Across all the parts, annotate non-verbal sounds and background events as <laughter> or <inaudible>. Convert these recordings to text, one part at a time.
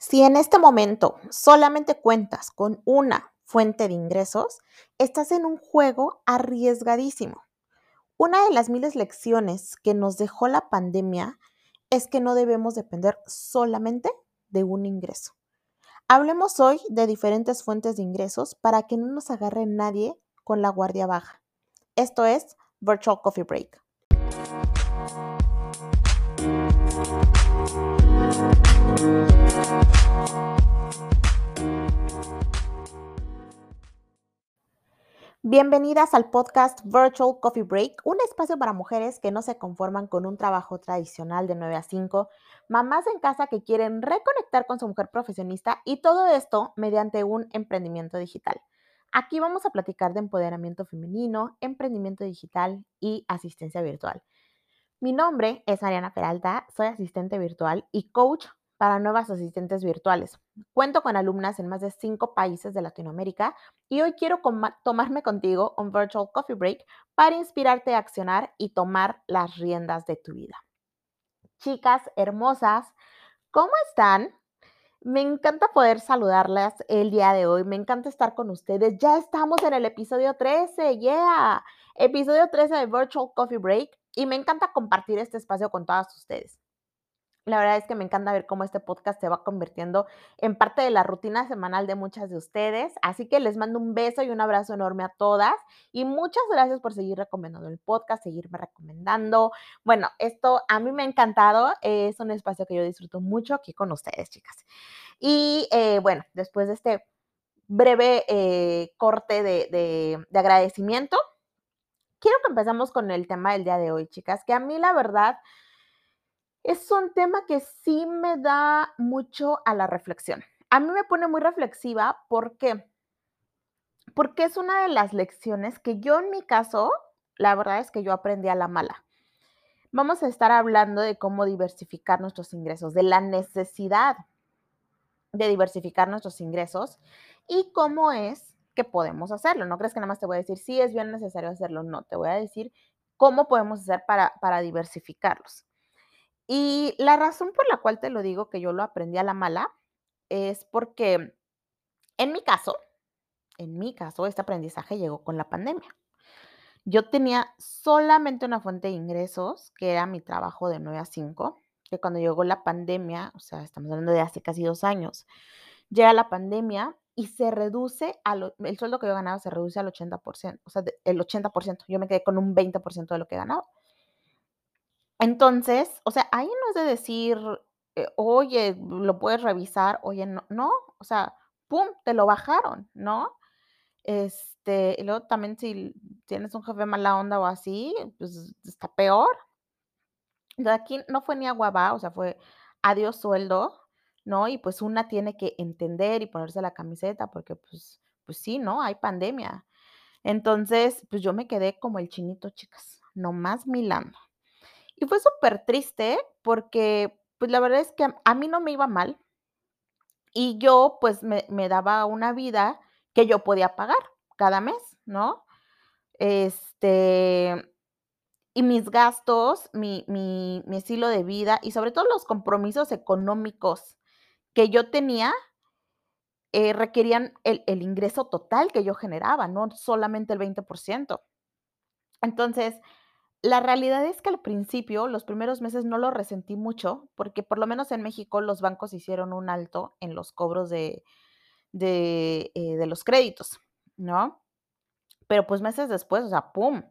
Si en este momento solamente cuentas con una fuente de ingresos, estás en un juego arriesgadísimo. Una de las miles lecciones que nos dejó la pandemia es que no debemos depender solamente de un ingreso. Hablemos hoy de diferentes fuentes de ingresos para que no nos agarre nadie con la guardia baja. Esto es Virtual Coffee Break. Bienvenidas al podcast Virtual Coffee Break, un espacio para mujeres que no se conforman con un trabajo tradicional de 9 a 5, mamás en casa que quieren reconectar con su mujer profesionista y todo esto mediante un emprendimiento digital. Aquí vamos a platicar de empoderamiento femenino, emprendimiento digital y asistencia virtual. Mi nombre es Ariana Peralta, soy asistente virtual y coach para nuevas asistentes virtuales. Cuento con alumnas en más de cinco países de Latinoamérica y hoy quiero tomarme contigo un virtual coffee break para inspirarte a accionar y tomar las riendas de tu vida. Chicas hermosas, ¿cómo están? Me encanta poder saludarlas el día de hoy, me encanta estar con ustedes. Ya estamos en el episodio 13, yeah, episodio 13 de Virtual Coffee Break y me encanta compartir este espacio con todas ustedes. La verdad es que me encanta ver cómo este podcast se va convirtiendo en parte de la rutina semanal de muchas de ustedes. Así que les mando un beso y un abrazo enorme a todas. Y muchas gracias por seguir recomendando el podcast, seguirme recomendando. Bueno, esto a mí me ha encantado. Es un espacio que yo disfruto mucho aquí con ustedes, chicas. Y eh, bueno, después de este breve eh, corte de, de agradecimiento, quiero que empezamos con el tema del día de hoy, chicas, que a mí la verdad es un tema que sí me da mucho a la reflexión. A mí me pone muy reflexiva, ¿por qué? Porque es una de las lecciones que yo en mi caso, la verdad es que yo aprendí a la mala. Vamos a estar hablando de cómo diversificar nuestros ingresos, de la necesidad de diversificar nuestros ingresos y cómo es que podemos hacerlo. No crees que nada más te voy a decir, sí, es bien necesario hacerlo. No, te voy a decir cómo podemos hacer para, para diversificarlos. Y la razón por la cual te lo digo que yo lo aprendí a la mala es porque en mi caso, en mi caso, este aprendizaje llegó con la pandemia. Yo tenía solamente una fuente de ingresos, que era mi trabajo de 9 a 5, que cuando llegó la pandemia, o sea, estamos hablando de hace casi dos años, llega la pandemia y se reduce, el sueldo que yo ganaba se reduce al 80%, o sea, el 80%, yo me quedé con un 20% de lo que ganaba. Entonces, o sea, ahí no es de decir, eh, oye, lo puedes revisar, oye, no, no, o sea, pum, te lo bajaron, ¿no? Este, y luego también si tienes un jefe mala onda o así, pues está peor. De aquí no fue ni agua o sea, fue adiós sueldo, ¿no? Y pues una tiene que entender y ponerse la camiseta porque pues, pues sí, ¿no? Hay pandemia. Entonces, pues yo me quedé como el chinito, chicas, nomás milando. Y fue súper triste porque, pues la verdad es que a, mí no me iba mal y yo pues me, daba una vida que yo podía pagar cada mes, ¿no? Este, y mis gastos, mi, mi, mi, estilo de vida y sobre todo los compromisos económicos que yo tenía eh, requerían el, el, ingreso total que yo generaba, no solamente el 20%. Entonces, la realidad es que al principio, los primeros meses no lo resentí mucho, porque por lo menos en México los bancos hicieron un alto en los cobros de, de, eh, los créditos, ¿no? Pero pues meses después, o sea, ¡pum!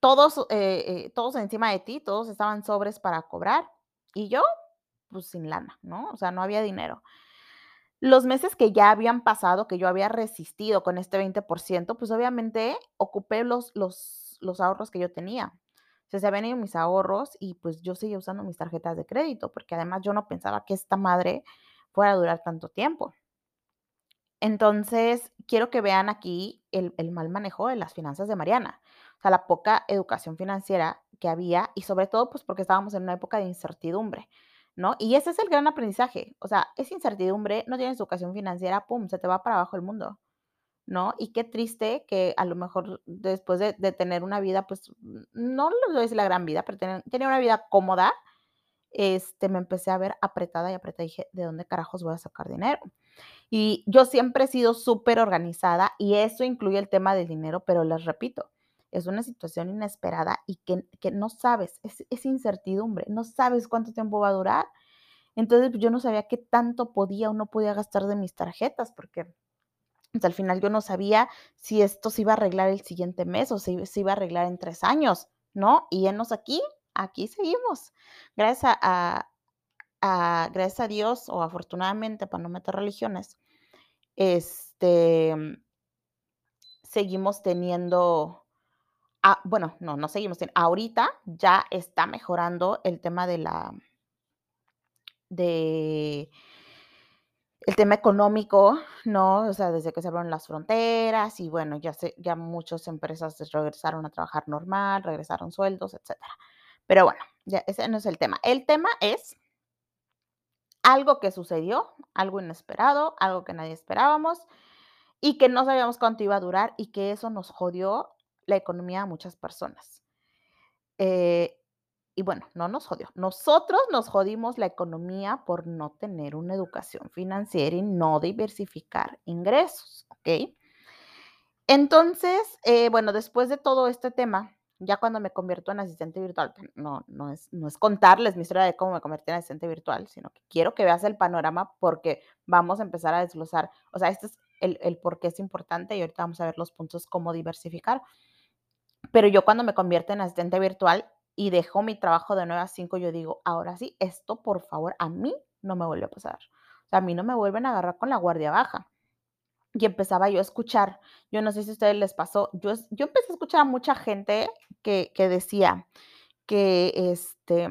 Todos, eh, eh, todos encima de ti, todos estaban sobres para cobrar y yo, pues sin lana, ¿no? O sea, no había dinero. Los meses que ya habían pasado, que yo había resistido con este 20%, pues obviamente ocupé los, los los ahorros que yo tenía. O sea, se habían ido mis ahorros y pues yo seguía usando mis tarjetas de crédito, porque además yo no pensaba que esta madre fuera a durar tanto tiempo. Entonces, quiero que vean aquí el, el, mal manejo de las finanzas de Mariana, o sea, la poca educación financiera que había y sobre todo pues porque estábamos en una época de incertidumbre, ¿no? Y ese es el gran aprendizaje, o sea, es incertidumbre, no tienes educación financiera, ¡pum!, se te va para abajo el mundo. ¿No? Y qué triste que a lo mejor después de, tener una vida, pues, no les voy a la gran vida, pero tener, una vida cómoda, este, me empecé a ver apretada y apretada. Dije, ¿de dónde carajos voy a sacar dinero? Y yo siempre he sido súper organizada y eso incluye el tema del dinero, pero les repito, es una situación inesperada y que, que no sabes, es, es, incertidumbre, no sabes cuánto tiempo va a durar. Entonces pues, yo no sabía qué tanto podía o no podía gastar de mis tarjetas porque al final yo no sabía si esto se iba a arreglar el siguiente mes o si se iba a arreglar en tres años, ¿no? Y enos aquí, aquí seguimos. Gracias a, a, gracias a Dios o afortunadamente para no meter religiones, este, seguimos teniendo, ah, bueno, no, no seguimos teniendo, ahorita ya está mejorando el tema de la, de el tema económico, ¿no? O sea, desde que se abrieron las fronteras y bueno, ya, se, ya muchas empresas regresaron a trabajar normal, regresaron sueldos, etcétera. Pero bueno, ya ese no es el tema. El tema es algo que sucedió, algo inesperado, algo que nadie esperábamos y que no sabíamos cuánto iba a durar y que eso nos jodió la economía a muchas personas. Eh, y bueno, no nos jodió. Nosotros nos jodimos la economía por no tener una educación financiera y no diversificar ingresos, ¿ok? Entonces, eh, bueno, después de todo este tema, ya cuando me convierto en asistente virtual, no, no, es, no es contarles mi historia de cómo me convertí en asistente virtual, sino que quiero que veas el panorama porque vamos a empezar a desglosar, o sea, este es el, el por qué es importante y ahorita vamos a ver los puntos cómo diversificar. Pero yo cuando me convierto en asistente virtual y dejo mi trabajo de 9 a 5, yo digo, ahora sí, esto por favor a mí no me vuelve a pasar. A mí no me vuelven a agarrar con la guardia baja y empezaba yo a escuchar, yo no sé si a ustedes les pasó, yo, yo empecé a escuchar a mucha gente que, que decía que este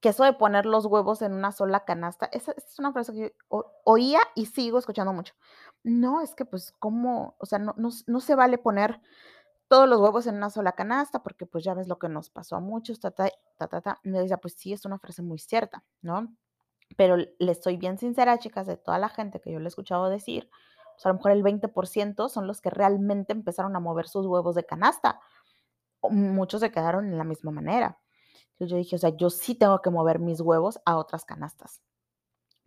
que eso de poner los huevos en una sola canasta, esa, esa es una frase que yo oía y sigo escuchando mucho. No, es que pues, ¿cómo? O sea, no, no, no, se vale poner todos los huevos en una sola canasta, porque pues ya ves lo que nos pasó a muchos, ta, ta, ta. Y decía, pues sí, es una frase muy cierta, ¿no? Pero le estoy bien sincera, chicas, de toda la gente que yo le he escuchado decir, pues a lo mejor el 20% son los que realmente empezaron a mover sus huevos de canasta. Muchos se quedaron en la misma manera. Entonces yo dije, o sea, yo sí tengo que mover mis huevos a otras canastas.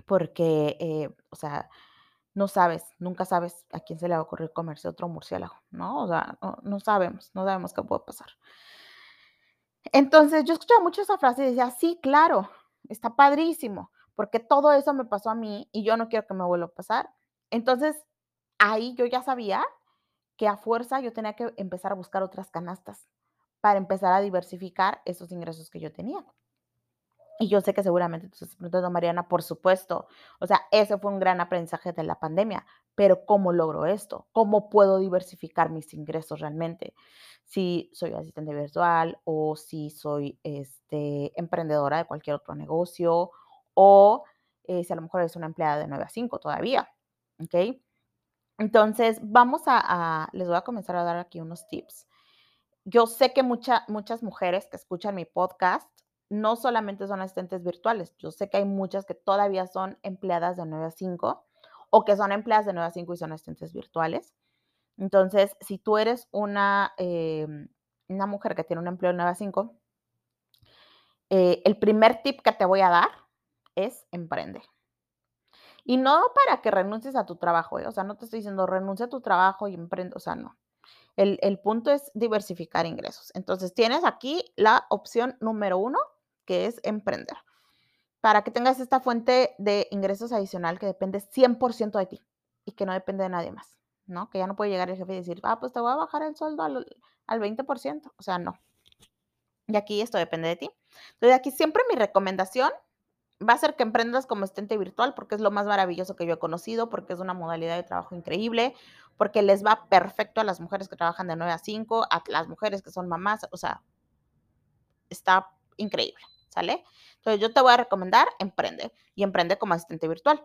Porque, eh, o sea, no sabes, nunca sabes a quién se le va a ocurrir comerse otro murciélago, ¿no? O sea, no, sabemos, no sabemos qué puede pasar. Entonces yo escuchaba mucho esa frase y decía, sí, claro, está padrísimo, porque todo eso me pasó a mí y yo no quiero que me vuelva a pasar. Entonces, ahí yo ya sabía que a fuerza yo tenía que empezar a buscar otras canastas para empezar a diversificar esos ingresos que yo tenía. Y yo sé que seguramente tú estás preguntando, Mariana, por supuesto. O sea, ese fue un gran aprendizaje de la pandemia. Pero ¿cómo logro esto? ¿Cómo puedo diversificar mis ingresos realmente? Si soy asistente virtual o si soy este, emprendedora de cualquier otro negocio o eh, si a lo mejor es una empleada de 9 a 5 todavía, ¿ok? Entonces, vamos a, les voy a comenzar a dar aquí unos tips. Yo sé que mucha, muchas mujeres que escuchan mi podcast no solamente son asistentes virtuales, yo sé que hay muchas que todavía son empleadas de 9 a 5 o que son empleadas de 9 a 5 y son asistentes virtuales. Entonces, si tú eres una, eh, una mujer que tiene un empleo de 9 a 5, eh, el primer tip que te voy a dar es emprende. Y no para que renuncies a tu trabajo, ¿eh? o sea, no te estoy diciendo renuncia a tu trabajo y emprende, o sea, no. El, el, punto es diversificar ingresos. Entonces, tienes aquí la opción número uno, que es emprender. Para que tengas esta fuente de ingresos adicional que depende 100% de ti y que no depende de nadie más, ¿no? Que ya no puede llegar el jefe y decir, ah, pues te voy a bajar el sueldo al, al 20%. O sea, no. Y aquí esto depende de ti. Entonces, aquí siempre mi recomendación va a ser que emprendas como asistente virtual porque es lo más maravilloso que yo he conocido, porque es una modalidad de trabajo increíble, porque les va perfecto a las mujeres que trabajan de 9 a 5, a las mujeres que son mamás, o sea, está increíble, ¿sale? Entonces yo te voy a recomendar emprende y emprende como asistente virtual.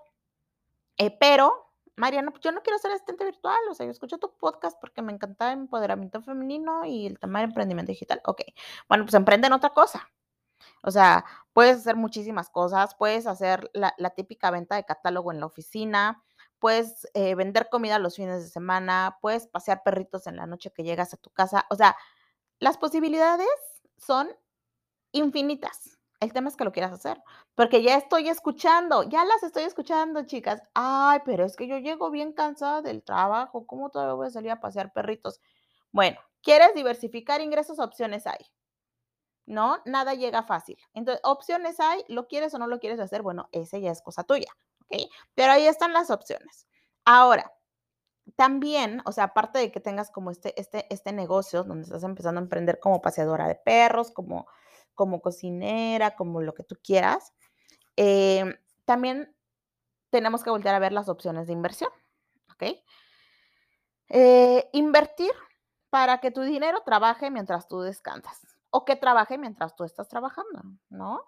Eh, pero, Mariana, yo no quiero ser asistente virtual, o sea, yo escucho tu podcast porque me encanta el empoderamiento femenino y el tema de emprendimiento digital. Ok, bueno, pues emprende en otra cosa. O sea, puedes hacer muchísimas cosas, puedes hacer la, la típica venta de catálogo en la oficina, puedes eh, vender comida los fines de semana, puedes pasear perritos en la noche que llegas a tu casa. O sea, las posibilidades son infinitas, El tema es que lo quieras hacer, porque ya estoy escuchando, ya las estoy escuchando, chicas. Ay, pero es que yo llego bien cansada del trabajo, ¿cómo todavía voy a salir a pasear perritos? Bueno, ¿quieres diversificar ingresos? Opciones hay. ¿No? Nada llega fácil. Entonces, opciones hay, ¿lo quieres o no lo quieres hacer? Bueno, ese ya es cosa tuya, ¿ok? Pero ahí están las opciones. Ahora, también, o sea, aparte de que tengas como este, este, este negocio donde estás empezando a emprender como paseadora de perros, como como cocinera, como lo que tú quieras. Em, también tenemos que volver a ver las opciones de inversión. Eh, invertir para que tu dinero trabaje mientras tú descansas o que trabaje mientras tú estás trabajando, ¿no?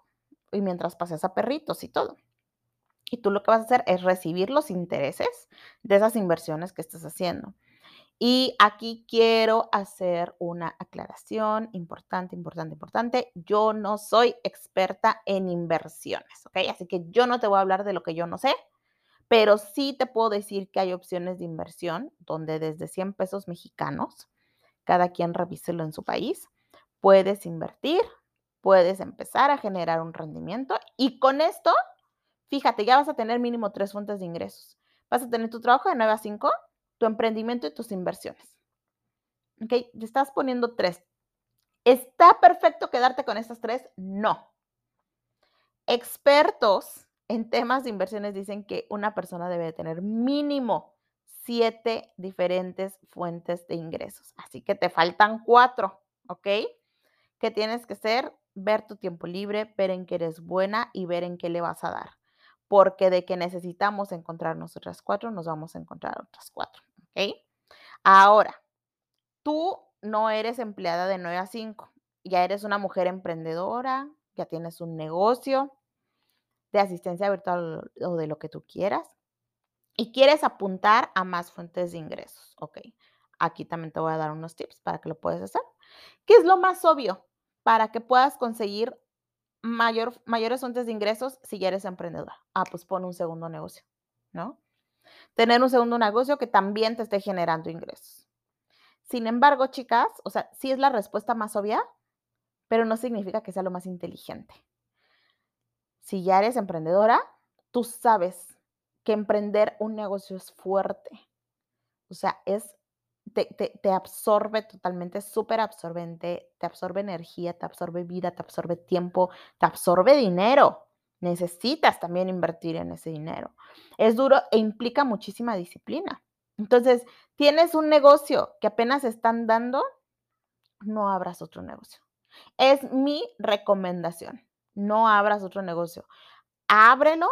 Y mientras pases a perritos y todo. Y tú lo que vas a hacer es recibir los intereses de esas inversiones que estás haciendo. Y aquí quiero hacer una aclaración importante, importante, importante. Yo no soy experta en inversiones, ¿ok? Así que yo no te voy a hablar de lo que yo no sé, pero sí te puedo decir que hay opciones de inversión donde desde 100 pesos mexicanos, cada quien revíselo en su país, puedes invertir, puedes empezar a generar un rendimiento y con esto, fíjate, ya vas a tener mínimo tres fuentes de ingresos. Vas a tener tu trabajo de 9 a 5 tu emprendimiento y tus inversiones. ¿Ok? Estás poniendo tres. ¿Está perfecto quedarte con estas tres? No. Expertos en temas de inversiones dicen que una persona debe tener mínimo siete diferentes fuentes de ingresos. Así que te faltan cuatro, ¿ok? Que tienes que ser ver tu tiempo libre, ver en qué eres buena y ver en qué le vas a dar. Porque de que necesitamos encontrar nosotras cuatro, nos vamos a encontrar otras cuatro. ¿Ok? Ahora, tú no eres empleada de 9 a 5, ya eres una mujer emprendedora, ya tienes un negocio de asistencia virtual o de lo que tú quieras y quieres apuntar a más fuentes de ingresos, ¿ok? Aquí también te voy a dar unos tips para que lo puedas hacer. ¿Qué es lo más obvio para que puedas conseguir mayor, mayores fuentes de ingresos si ya eres emprendedora? Ah, pues pon un segundo negocio, ¿no? Tener un segundo negocio que también te esté generando ingresos. Sin embargo, chicas, o sea, sí es la respuesta más obvia, pero no significa que sea lo más inteligente. Si ya eres emprendedora, tú sabes que emprender un negocio es fuerte. O sea, es, te, te absorbe totalmente, es súper absorbente, te absorbe energía, te absorbe vida, te absorbe tiempo, te absorbe dinero necesitas también invertir en ese dinero. Es duro e implica muchísima disciplina. Entonces, tienes un negocio que apenas están dando, no abras otro negocio. Es mi recomendación. No abras otro negocio. Ábrelo,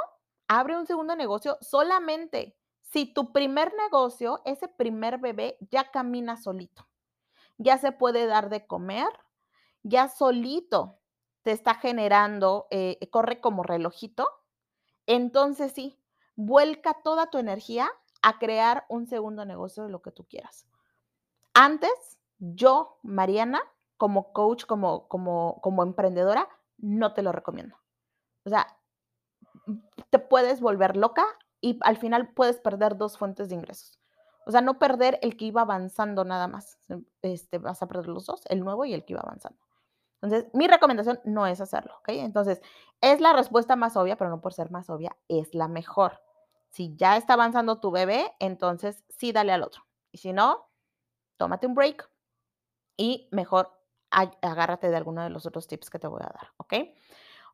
abre un segundo negocio solamente si tu primer negocio, ese primer bebé, ya camina solito. Ya se puede dar de comer, ya solito te está generando, eh, corre como relojito, entonces sí, vuelca toda tu energía a crear un segundo negocio de lo que tú quieras. Antes, yo, Mariana, como coach, como, como, como emprendedora, no te lo recomiendo. O sea, te puedes volver loca y al final puedes perder dos fuentes de ingresos. O sea, no perder el que iba avanzando nada más. Este, vas a perder los dos, el nuevo y el que iba avanzando. Entonces, mi recomendación no es hacerlo, ¿ok? Entonces, es la respuesta más obvia, pero no por ser más obvia, es la mejor. Si ya está avanzando tu bebé, entonces sí dale al otro. Y si no, tómate un break y mejor agárrate de alguno de los otros tips que te voy a dar, ¿ok?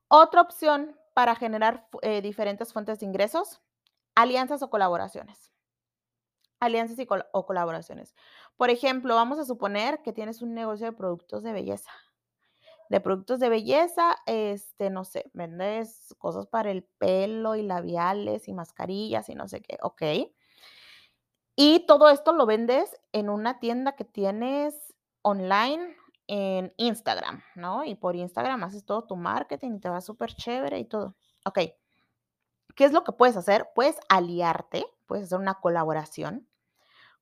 Otra opción para generar eh, diferentes fuentes de ingresos, alianzas o colaboraciones. Alianzas y o colaboraciones. Por ejemplo, vamos a suponer que tienes un negocio de productos de belleza de productos de belleza, este, no sé, vendes cosas para el pelo y labiales y mascarillas y no sé qué, ok. Y todo esto lo vendes en una tienda que tienes online en Instagram, ¿no? Y por Instagram haces todo tu marketing y te va súper chévere y todo. Ok. ¿Qué es lo que puedes hacer? Puedes aliarte, puedes hacer una colaboración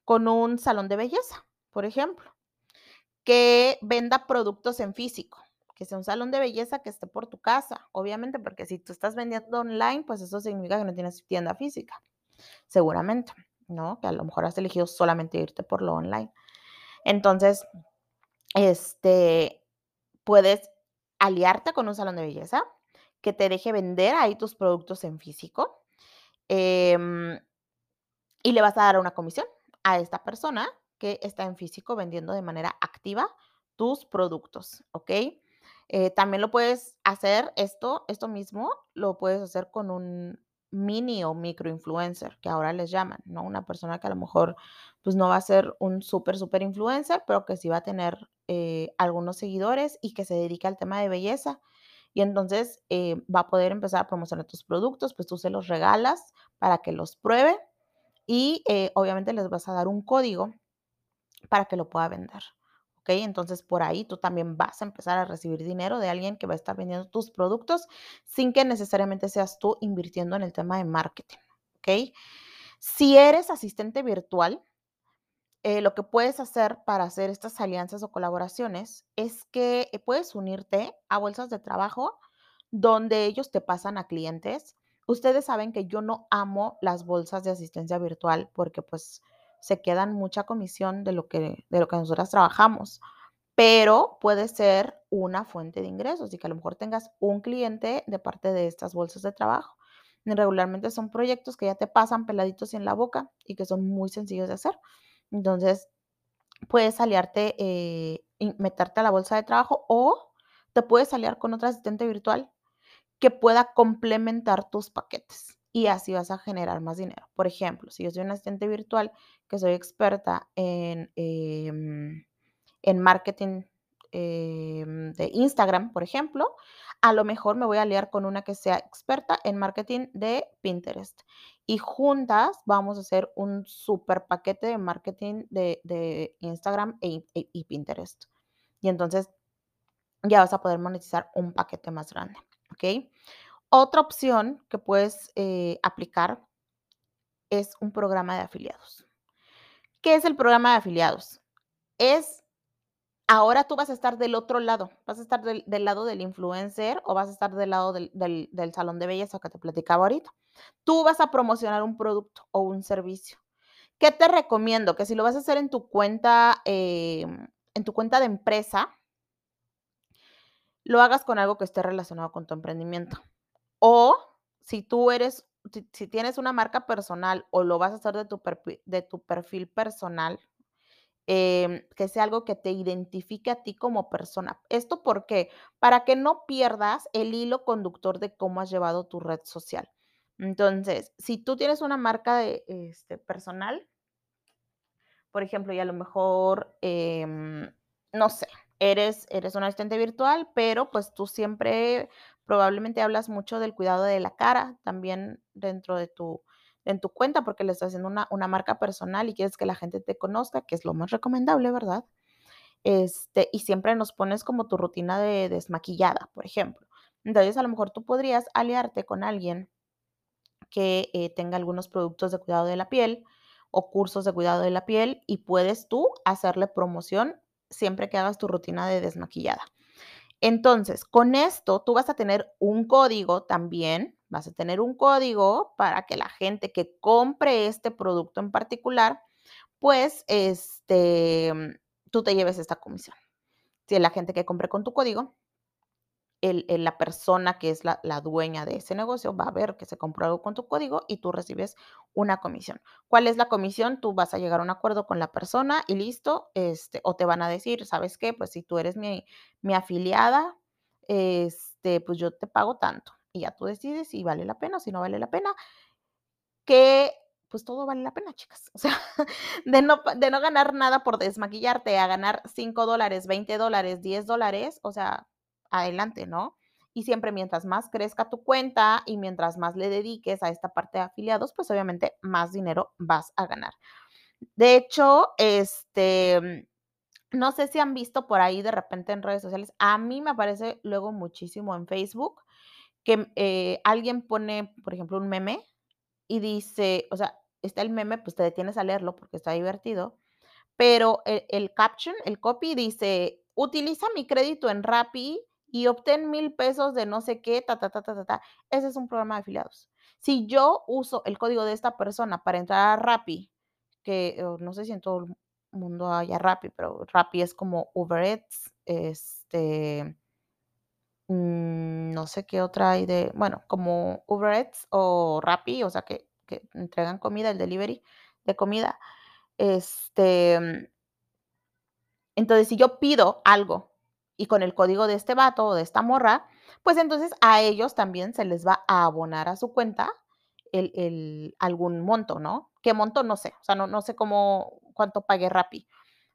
con un salón de belleza, por ejemplo, que venda productos en físico que sea un salón de belleza que esté por tu casa, obviamente, porque si tú estás vendiendo online, pues eso significa que no tienes tienda física, seguramente, ¿no? Que a lo mejor has elegido solamente irte por lo online. Entonces, este, puedes aliarte con un salón de belleza que te deje vender ahí tus productos en físico. Em, y le vas a dar una comisión a esta persona que está en físico vendiendo de manera activa tus productos, ¿ok? Eh, también lo puedes hacer esto, esto mismo, lo puedes hacer con un mini o micro influencer, que ahora les llaman, ¿no? Una persona que a lo mejor pues no va a ser un súper, súper influencer, pero que sí va a tener eh, algunos seguidores y que se dedica al tema de belleza. Y entonces eh, va a poder empezar a promocionar tus productos, pues tú se los regalas para que los pruebe y obviamente les vas a dar un código para que lo pueda vender. ¿Ok? Entonces por ahí tú también vas a empezar a recibir dinero de alguien que va a estar vendiendo tus productos sin que necesariamente seas tú invirtiendo en el tema de marketing, ¿ok? Si eres asistente virtual, eh, lo que puedes hacer para hacer estas alianzas o colaboraciones es que eh, puedes unirte a bolsas de trabajo donde ellos te pasan a clientes. Ustedes saben que yo no amo las bolsas de asistencia virtual porque pues se quedan mucha comisión de lo que, de lo que nosotras trabajamos, pero puede ser una fuente de ingresos y que a lo mejor tengas un cliente de parte de estas bolsas de trabajo. Regularmente son proyectos que ya te pasan peladitos en la boca y que son muy sencillos de hacer. Entonces, puedes aliarte, eh, meterte a la bolsa de trabajo o te puedes aliar con otra asistente virtual que pueda complementar tus paquetes y así vas a generar más dinero. Por ejemplo, si yo soy un asistente virtual que soy experta en, em, en marketing em, de Instagram, por ejemplo, a lo mejor me voy a aliar con una que sea experta en marketing de Pinterest. Y juntas vamos a hacer un super paquete de marketing de, Instagram e, e, y Pinterest. Y entonces ya vas a poder monetizar un paquete más grande. ¿Ok? Otra opción que puedes eh, aplicar es un programa de afiliados. ¿Qué es el programa de afiliados? Es, ahora tú vas a estar del otro lado, vas a estar del, lado del influencer o vas a estar del lado del, salón de belleza que te platicaba ahorita. Tú vas a promocionar un producto o un servicio. ¿Qué te recomiendo? Que si lo vas a hacer en tu cuenta, em, en tu cuenta de empresa, lo hagas con algo que esté relacionado con tu emprendimiento. O si tú eres, si, tienes una marca personal o lo vas a hacer de tu, de tu perfil personal, em, que sea algo que te identifique a ti como persona. ¿Esto por qué? Para que no pierdas el hilo conductor de cómo has llevado tu red social. Entonces, si tú tienes una marca de, este, personal, por ejemplo, y a lo mejor, em, no sé, eres, eres un asistente virtual, pero pues tú siempre probablemente hablas mucho del cuidado de la cara también dentro de tu, en tu cuenta porque le estás haciendo una, una, marca personal y quieres que la gente te conozca, que es lo más recomendable, ¿verdad? Este, y siempre nos pones como tu rutina de desmaquillada, por ejemplo. Entonces, a lo mejor tú podrías aliarte con alguien que eh, tenga algunos productos de cuidado de la piel o cursos de cuidado de la piel y puedes tú hacerle promoción siempre que hagas tu rutina de desmaquillada. Entonces, con esto tú vas a tener un código también, vas a tener un código para que la gente que compre este producto en particular, pues, este, tú te lleves esta comisión. Si la gente que compre con tu código, la persona que es la, dueña de ese negocio va a ver que se compró algo con tu código y tú recibes una comisión. ¿Cuál es la comisión? Tú vas a llegar a un acuerdo con la persona y listo, este, o te van a decir, ¿sabes qué? Pues si tú eres mi, mi afiliada, este, pues yo te pago tanto. Y ya tú decides si vale la pena si no vale la pena. Que pues todo vale la pena, chicas. O sea, <laughs> de no, de no ganar nada por desmaquillarte a ganar 5 dólares, 20 dólares, 10 dólares, o sea, adelante, ¿no? Y siempre mientras más crezca tu cuenta y mientras más le dediques a esta parte de afiliados, pues obviamente más dinero vas a ganar. De hecho, este, no sé si han visto por ahí de repente en redes sociales, a mí me aparece luego muchísimo en Facebook que eh, alguien pone, por ejemplo, un meme y dice, o sea, está el meme, pues te detienes a leerlo porque está divertido, pero el, el caption, el copy dice, utiliza mi crédito en Rappi y obtén mil pesos de no sé qué, ta, ta, ta, ta, ta, ta. Ese es un programa de afiliados. Si yo uso el código de esta persona para entrar a Rappi, que no sé si en todo el mundo haya Rappi, pero Rappi es como Uber Eats, este, mm, no sé qué otra hay de, bueno, como Uber Eats o Rappi, o sea, que, que entregan comida, el delivery de comida. Este, entonces, si yo pido algo y con el código de este vato o de esta morra, pues entonces a ellos también se les va a abonar a su cuenta el, el algún monto, ¿no? ¿Qué monto? No sé, o sea, no, no sé cómo, cuánto pague Rappi.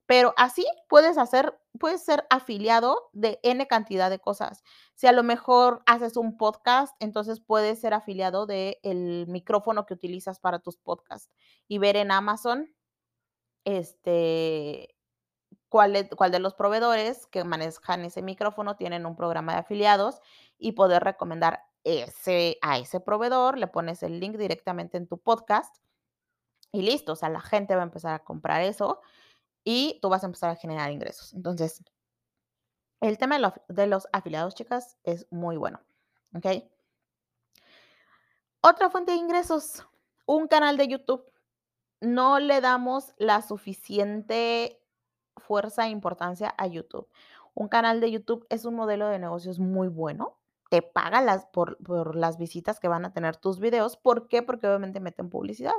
Pero así puedes hacer, puedes ser afiliado de N cantidad de cosas. Si a lo mejor haces un podcast, entonces puedes ser afiliado del el micrófono que utilizas para tus podcasts y ver en Amazon este, cuál, de los proveedores que manejan ese micrófono tienen un programa de afiliados y poder recomendar ese, a ese proveedor, le pones el link directamente en tu podcast y listo, o sea, la gente va a empezar a comprar eso y tú vas a empezar a generar ingresos. Entonces, el tema de, lo- de los afiliados, chicas, es muy bueno. ¿Ok? Otra fuente de ingresos, un canal de YouTube. No le damos la suficiente fuerza e importancia a YouTube. Un canal de YouTube es un modelo de negocios muy bueno. Te paga las, por, por las visitas que van a tener tus videos. ¿Por qué? Porque obviamente meten publicidad.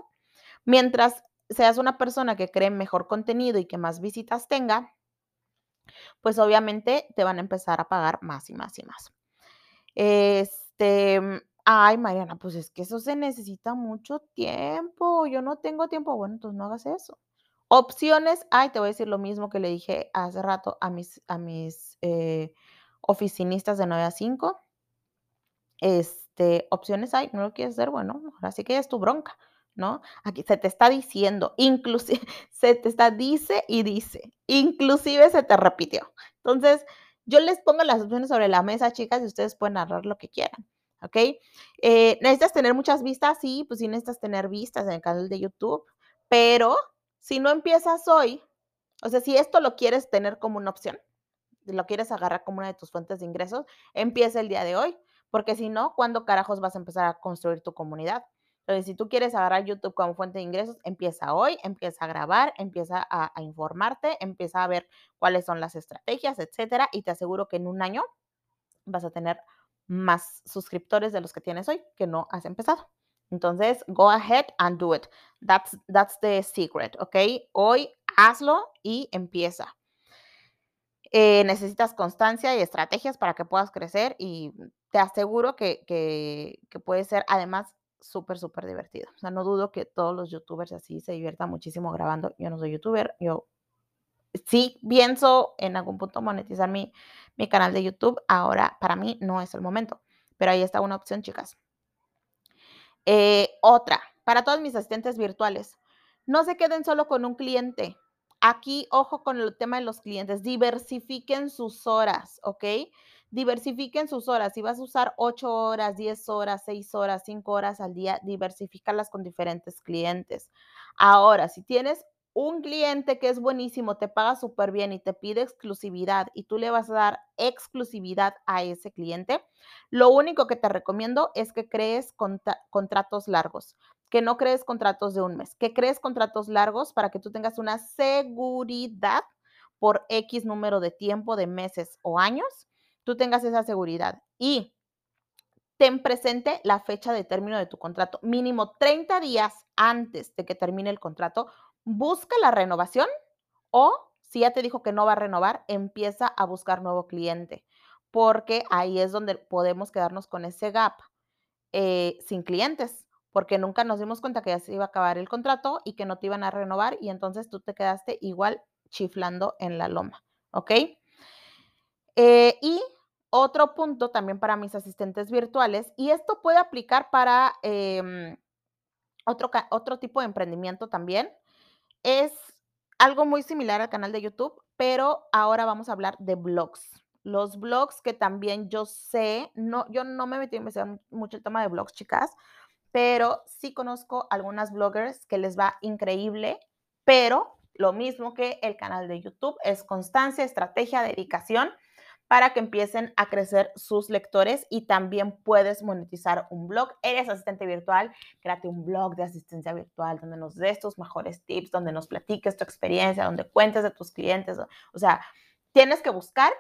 Mientras seas una persona que cree mejor contenido y que más visitas tenga, pues obviamente te van a empezar a pagar más y más y más. Este, mm, ay, Mariana, pues es que eso se necesita mucho tiempo. Yo no tengo tiempo. Bueno, entonces no hagas eso. Opciones, ay, te voy a decir lo mismo que le dije hace rato a mis, a mis eh, oficinistas de 9 a 5. Este, opciones hay, no lo quieres hacer, bueno, ahora sí que es tu bronca, ¿no? Aquí se te está diciendo, inclusive, <laughs> se te está, dice y dice, inclusive se te repitió. Entonces, yo les pongo las opciones sobre la mesa, chicas, y ustedes pueden narrar lo que quieran, ¿ok? Eh, ¿Necesitas tener muchas vistas? Sí, pues sí necesitas tener vistas en el canal de YouTube, pero si no empiezas hoy, o sea, si esto lo quieres tener como una opción, lo quieres agarrar como una de tus fuentes de ingresos, empieza el día de hoy, porque si no, ¿cuándo carajos vas a empezar a construir tu comunidad? Entonces, si tú quieres agarrar YouTube como fuente de ingresos, empieza hoy, empieza a grabar, empieza a, a informarte, empieza a ver cuáles son las estrategias, etcétera, y te aseguro que en un año vas a tener más suscriptores de los que tienes hoy que no has empezado. Entonces, go ahead and do it. That's, that's the secret, ¿ok? Hoy hazlo y empieza. Eh, necesitas constancia y estrategias para que puedas crecer y te aseguro que, que, puede ser además súper, súper divertido. O sea, no dudo que todos los youtubers así se diviertan muchísimo grabando. Yo no soy youtuber, yo sí pienso en algún punto monetizar mi, mi canal de YouTube. Ahora, para mí no es el momento, pero ahí está una opción, chicas. Eh, otra, para todos mis asistentes virtuales, no se queden solo con un cliente. Aquí, ojo con el tema de los clientes, diversifiquen sus horas, ¿ok? Diversifiquen sus horas. Si vas a usar 8 horas, 10 horas, 6 horas, 5 horas al día, diversifícalas con diferentes clientes. Ahora, si tienes un cliente que es buenísimo, te paga súper bien y te pide exclusividad y tú le vas a dar exclusividad a ese cliente, lo único que te recomiendo es que crees contra contratos largos, que no crees contratos de un mes, que crees contratos largos para que tú tengas una seguridad por X número de tiempo, de meses o años, tú tengas esa seguridad. Y ten presente la fecha de término de tu contrato, mínimo 30 días antes de que termine el contrato, busca la renovación o si ya te dijo que no va a renovar, empieza a buscar nuevo cliente, porque ahí es donde podemos quedarnos con ese gap eh, sin clientes, porque nunca nos dimos cuenta que ya se iba a acabar el contrato y que no te iban a renovar y entonces tú te quedaste igual chiflando en la loma, ¿ok? Eh, y otro punto también para mis asistentes virtuales, y esto puede aplicar para eh, otro, otro tipo de emprendimiento también, es algo muy similar al canal de YouTube, pero ahora vamos a hablar de blogs. Los blogs que también yo sé, no, yo no me metí a investigar mucho el tema de blogs, chicas, pero sí conozco algunas bloggers que les va increíble, pero lo mismo que el canal de YouTube es constancia, estrategia, dedicación para que empiecen a crecer sus lectores y también puedes monetizar un blog. Eres asistente virtual, créate un blog de asistencia virtual donde nos des tus mejores tips, donde nos platiques tu experiencia, donde cuentes de tus clientes. O sea, tienes que buscar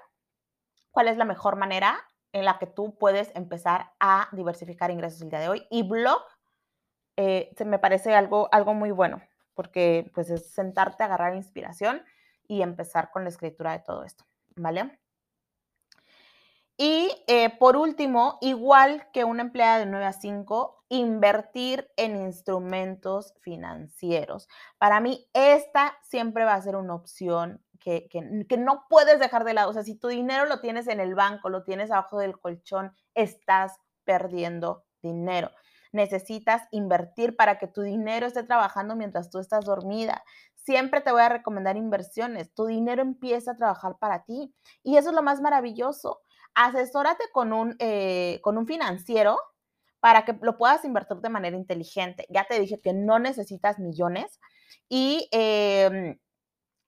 cuál es la mejor manera en la que tú puedes empezar a diversificar ingresos el día de hoy. Y blog eh, se me parece algo, algo muy bueno, porque pues es sentarte, agarrar inspiración y empezar con la escritura de todo esto, ¿vale? Y eh, por último, igual que una empleada de 9 a 5, invertir en instrumentos financieros. Para mí, esta siempre va a ser una opción que, que, no puedes dejar de lado. O sea, si tu dinero lo tienes en el banco, lo tienes abajo del colchón, estás perdiendo dinero. Necesitas invertir para que tu dinero esté trabajando mientras tú estás dormida. Siempre te voy a recomendar inversiones. Tu dinero empieza a trabajar para ti. Y eso es lo más maravilloso asesórate con un, eh, con un financiero para que lo puedas invertir de manera inteligente. Ya te dije que no necesitas millones y, em,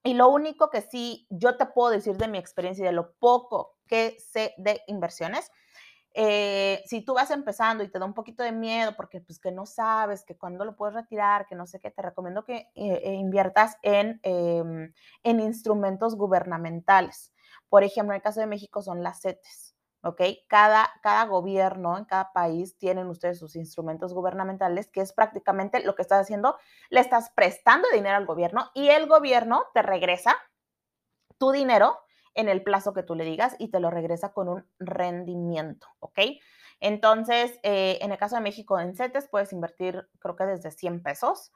y lo único que sí yo te puedo decir de mi experiencia y de lo poco que sé de inversiones, eh, si tú vas empezando y te da un poquito de miedo porque pues que no sabes, que cuándo lo puedes retirar, que no sé qué, te recomiendo que eh, inviertas en, em, en instrumentos gubernamentales. Por ejemplo, en el caso de México son las CETES, ¿ok? Cada, cada gobierno, en cada país, tienen ustedes sus instrumentos gubernamentales, que es prácticamente lo que estás haciendo, le estás prestando dinero al gobierno y el gobierno te regresa tu dinero en el plazo que tú le digas y te lo regresa con un rendimiento, ¿ok? Entonces, eh, en el caso de México, en CETES puedes invertir, creo que desde 100 pesos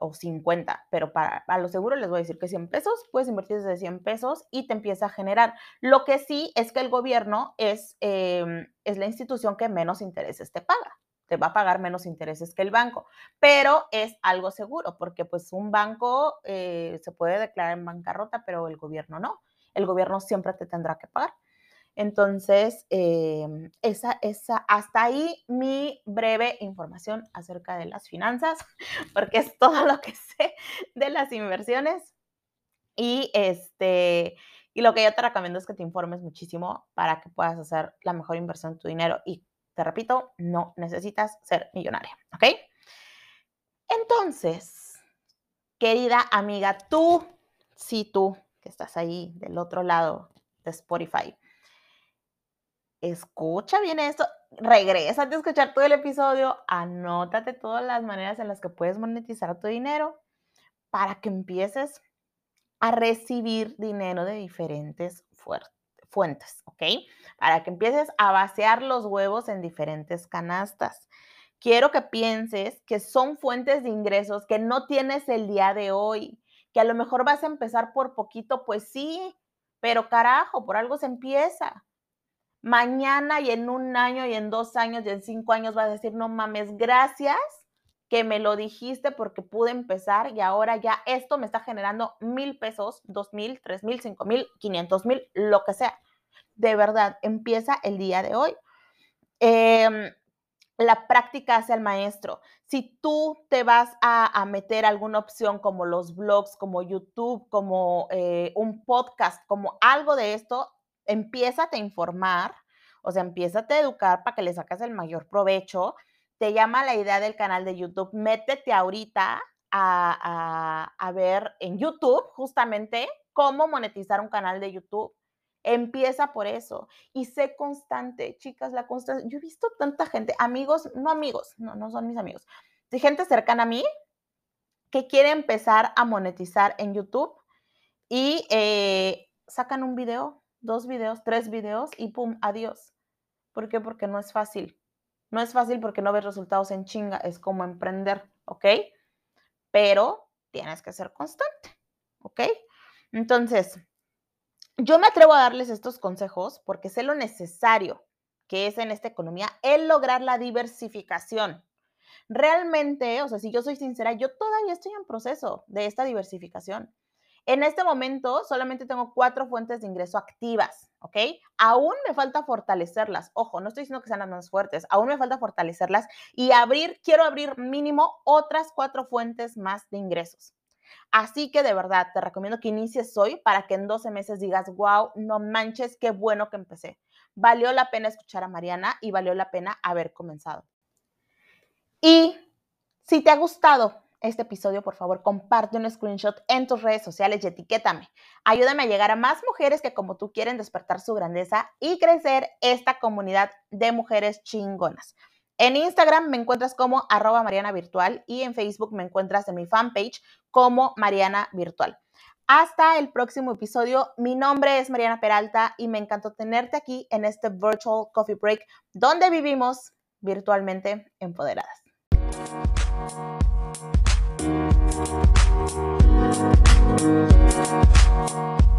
o 50, pero para, a lo seguro les voy a decir que 100 pesos, puedes invertir desde 100 pesos y te empieza a generar. Lo que sí es que el gobierno es, em, es la institución que menos intereses te paga, te va a pagar menos intereses que el banco, pero es algo seguro, porque pues un banco eh, se puede declarar en bancarrota, pero el gobierno no. El gobierno siempre te tendrá que pagar. Entonces, em, esa, esa, hasta ahí mi breve información acerca de las finanzas, <laughs> porque es todo lo que <laughs> sé de las inversiones. Y, este, y lo que yo te recomiendo es que te informes muchísimo para que puedas hacer la mejor inversión de tu dinero. Y te repito, no necesitas ser millonaria, ¿ok? Entonces, querida amiga, tú, sí, tú, que estás ahí del otro lado de Spotify, escucha bien esto, regresa a escuchar todo el episodio, anótate todas las maneras en las que puedes monetizar tu dinero para que empieces a recibir dinero de diferentes fuentes, ¿ok? Para que empieces a vaciar los huevos en diferentes canastas. Quiero que pienses que son fuentes de ingresos que no tienes el día de hoy, que a lo mejor vas a empezar por poquito, pues sí, pero carajo, por algo se empieza mañana y en un año y en dos años y en cinco años vas a decir, no mames, gracias que me lo dijiste porque pude empezar y ahora ya esto me está generando mil pesos, dos mil, tres mil, cinco mil, quinientos mil, lo que sea. De verdad, empieza el día de hoy. Em, la práctica hace al maestro. Si tú te vas a, meter alguna opción como los blogs, como YouTube, como eh, un podcast, como algo de esto, empieza a informar, o sea, empieza a educar para que le saques el mayor provecho. Te llama la idea del canal de YouTube, métete ahorita a, a, ver en YouTube justamente cómo monetizar un canal de YouTube. Empieza por eso y sé constante, chicas, la constancia. Yo he visto tanta gente, amigos, no amigos, no, no son mis amigos, de gente cercana a mí que quiere empezar a monetizar en YouTube y eh, sacan un video dos videos, tres videos y pum, adiós. ¿Por qué? Porque no es fácil. No es fácil porque no ves resultados en chinga, es como emprender, ¿ok? Pero tienes que ser constante, ¿ok? Entonces, yo me atrevo a darles estos consejos porque sé lo necesario que es en esta economía el lograr la diversificación. Realmente, o sea, si yo soy sincera, yo todavía estoy en proceso de esta diversificación. En este momento solamente tengo cuatro fuentes de ingreso activas, ¿ok? Aún me falta fortalecerlas. Ojo, no estoy diciendo que sean las más fuertes, aún me falta fortalecerlas y abrir, quiero abrir mínimo otras cuatro fuentes más de ingresos. Así que de verdad te recomiendo que inicies hoy para que en 12 meses digas, wow, no manches, qué bueno que empecé. Valió la pena escuchar a Mariana y valió la pena haber comenzado. Y si te ha gustado este episodio, por favor, comparte un screenshot en tus redes sociales y etiquétame. Ayúdame a llegar a más mujeres que como tú quieren despertar su grandeza y crecer esta comunidad de mujeres chingonas. En Instagram me encuentras como arroba Mariana Virtual y en Facebook me encuentras en mi fanpage como Mariana Virtual. Hasta el próximo episodio. Mi nombre es Mariana Peralta y me encantó tenerte aquí en este Virtual Coffee Break donde vivimos virtualmente empoderadas. We'll be right.